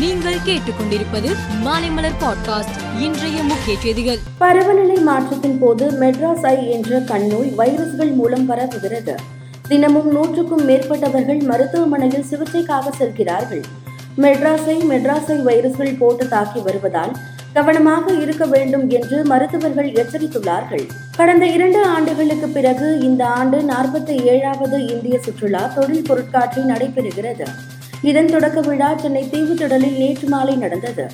நீங்கள் கேட்டுக்கொண்டிருப்பது மாலைமலர் பாட்காஸ்ட் இன்றைய முக்கிய செய்திகள். பருவநிலை மாற்றத்தின் போது மெட்ராஸ் ஐ என்ற கண்ணோய் வைரஸ்கள் மூலம் பரவுகிறது. தினமும் நூற்றுக்கும் மேற்பட்டவர்கள் மருத்துவமனையில் சிகிச்சைக்காக செல்கிறார்கள். மெட்ராஸை மெட்ராஸை வைரஸ்கள் போட்டு தாக்கி வருவதால் கவனமாக இருக்க வேண்டும் என்று மருத்துவர்கள் எச்சரித்துள்ளார்கள். கடந்த இரண்டு ஆண்டுகளுக்கு பிறகு இந்த ஆண்டு நாற்பத்தி ஏழாவது இந்திய சுற்றுலா தொழில் பொருட்காட்சி நடைபெறுகிறது. இதன் தொடக்க விழா சென்னை தீவுத்திடலில் நேற்று மாலை நடந்தது.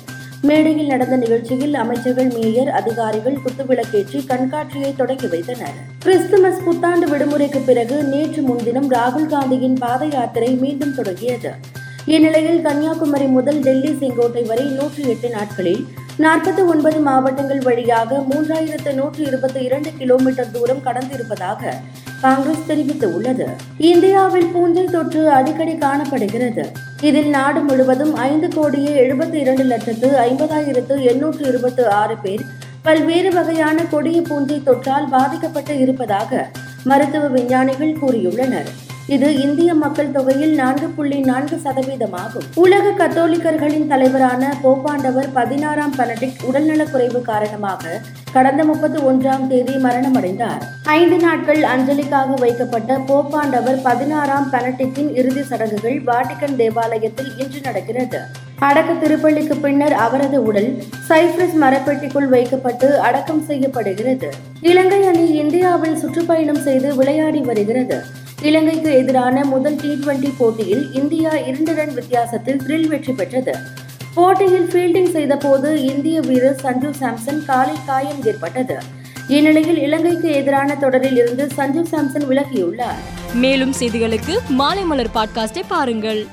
மேடையில் நடந்த நிகழ்ச்சியில் அமைச்சர்கள் மேயர் அதிகாரிகள் குத்துவிளக்கேற்றி கண்காட்சியை தொடங்கி வைத்தனர். கிறிஸ்துமஸ் புத்தாண்டு விடுமுறைக்கு பிறகு நேற்று முன்தினம் ராகுல் காந்தியின் பாத யாத்திரை மீண்டும் தொடங்கியது. இந்நிலையில் கன்னியாகுமரி முதல் டெல்லி செங்கோட்டை வரை நூற்றி எட்டு நாட்களில் நாற்பத்தி ஒன்பது மாவட்டங்கள் வழியாக மூன்றாயிரத்து நூற்றி இருபத்தி இரண்டு கிலோமீட்டர் தூரம் கடந்திருப்பதாக காங்கிரஸ் தெரிவித்துள்ளது. இந்தியாவில் பூஞ்சை தொற்று அடிக்கடி காணப்படுகிறது. இதில் நாடு முழுவதும் ஐந்து கோடியே எழுபத்தி இரண்டு லட்சத்து ஐம்பதாயிரத்து எண்ணூற்று இருபத்து ஆறு பேர் பல்வேறு வகையான கொடிய பூஞ்சை தொற்றால் பாதிக்கப்பட்டு இருப்பதாக மருத்துவ விஞ்ஞானிகள் கூறியுள்ளனர். இது இந்திய மக்கள் தொகையில் நான்கு புள்ளி நான்கு சதவீதமாகும். உலக கத்தோலிக்கர்களின் தலைவரான போப்பாண்டவர் பதினாறாம் பெனடிக்ட் உடல்நலக்குறைவு காரணமாக கடந்த முப்பத்தி ஒன்றாம் தேதி மரணமடைந்தார். ஐந்து நாட்கள் அஞ்சலிக்காக வைக்கப்பட்ட போப்பாண்டவர் பதினாறாம் பெனடிக்டின் இறுதி சடங்குகள் வாட்டிகன் தேவாலயத்தில் இன்று நடக்கிறது. அடக்க திருப்பள்ளிக்கு பின்னர் அவரது உடல் சைப்ரஸ் மரப்பெட்டிக்குள் வைக்கப்பட்டு அடக்கம் செய்யப்படுகிறது. இலங்கை அணி இந்தியாவில் சுற்றுப்பயணம் செய்து விளையாடி வருகிறது. இலங்கைக்கு எதிரான முதல் டி டுவெண்டி போட்டியில் இந்தியா இரண்டு ரன் வித்தியாசத்தில் த்ரில் வெற்றி பெற்றது. போட்டியில் ஃபீல்டிங் செய்தபோது இந்திய வீரர் சஞ்சு சாம்சன் காலில் காயம் ஏற்பட்டது. இந்நிலையில் இலங்கைக்கு எதிரான தொடரில் இருந்து சஞ்சு சாம்சன் விலகியுள்ளார். மேலும் செய்திகளுக்கு மாலை மலர் பாட்காஸ்டை பாருங்கள்.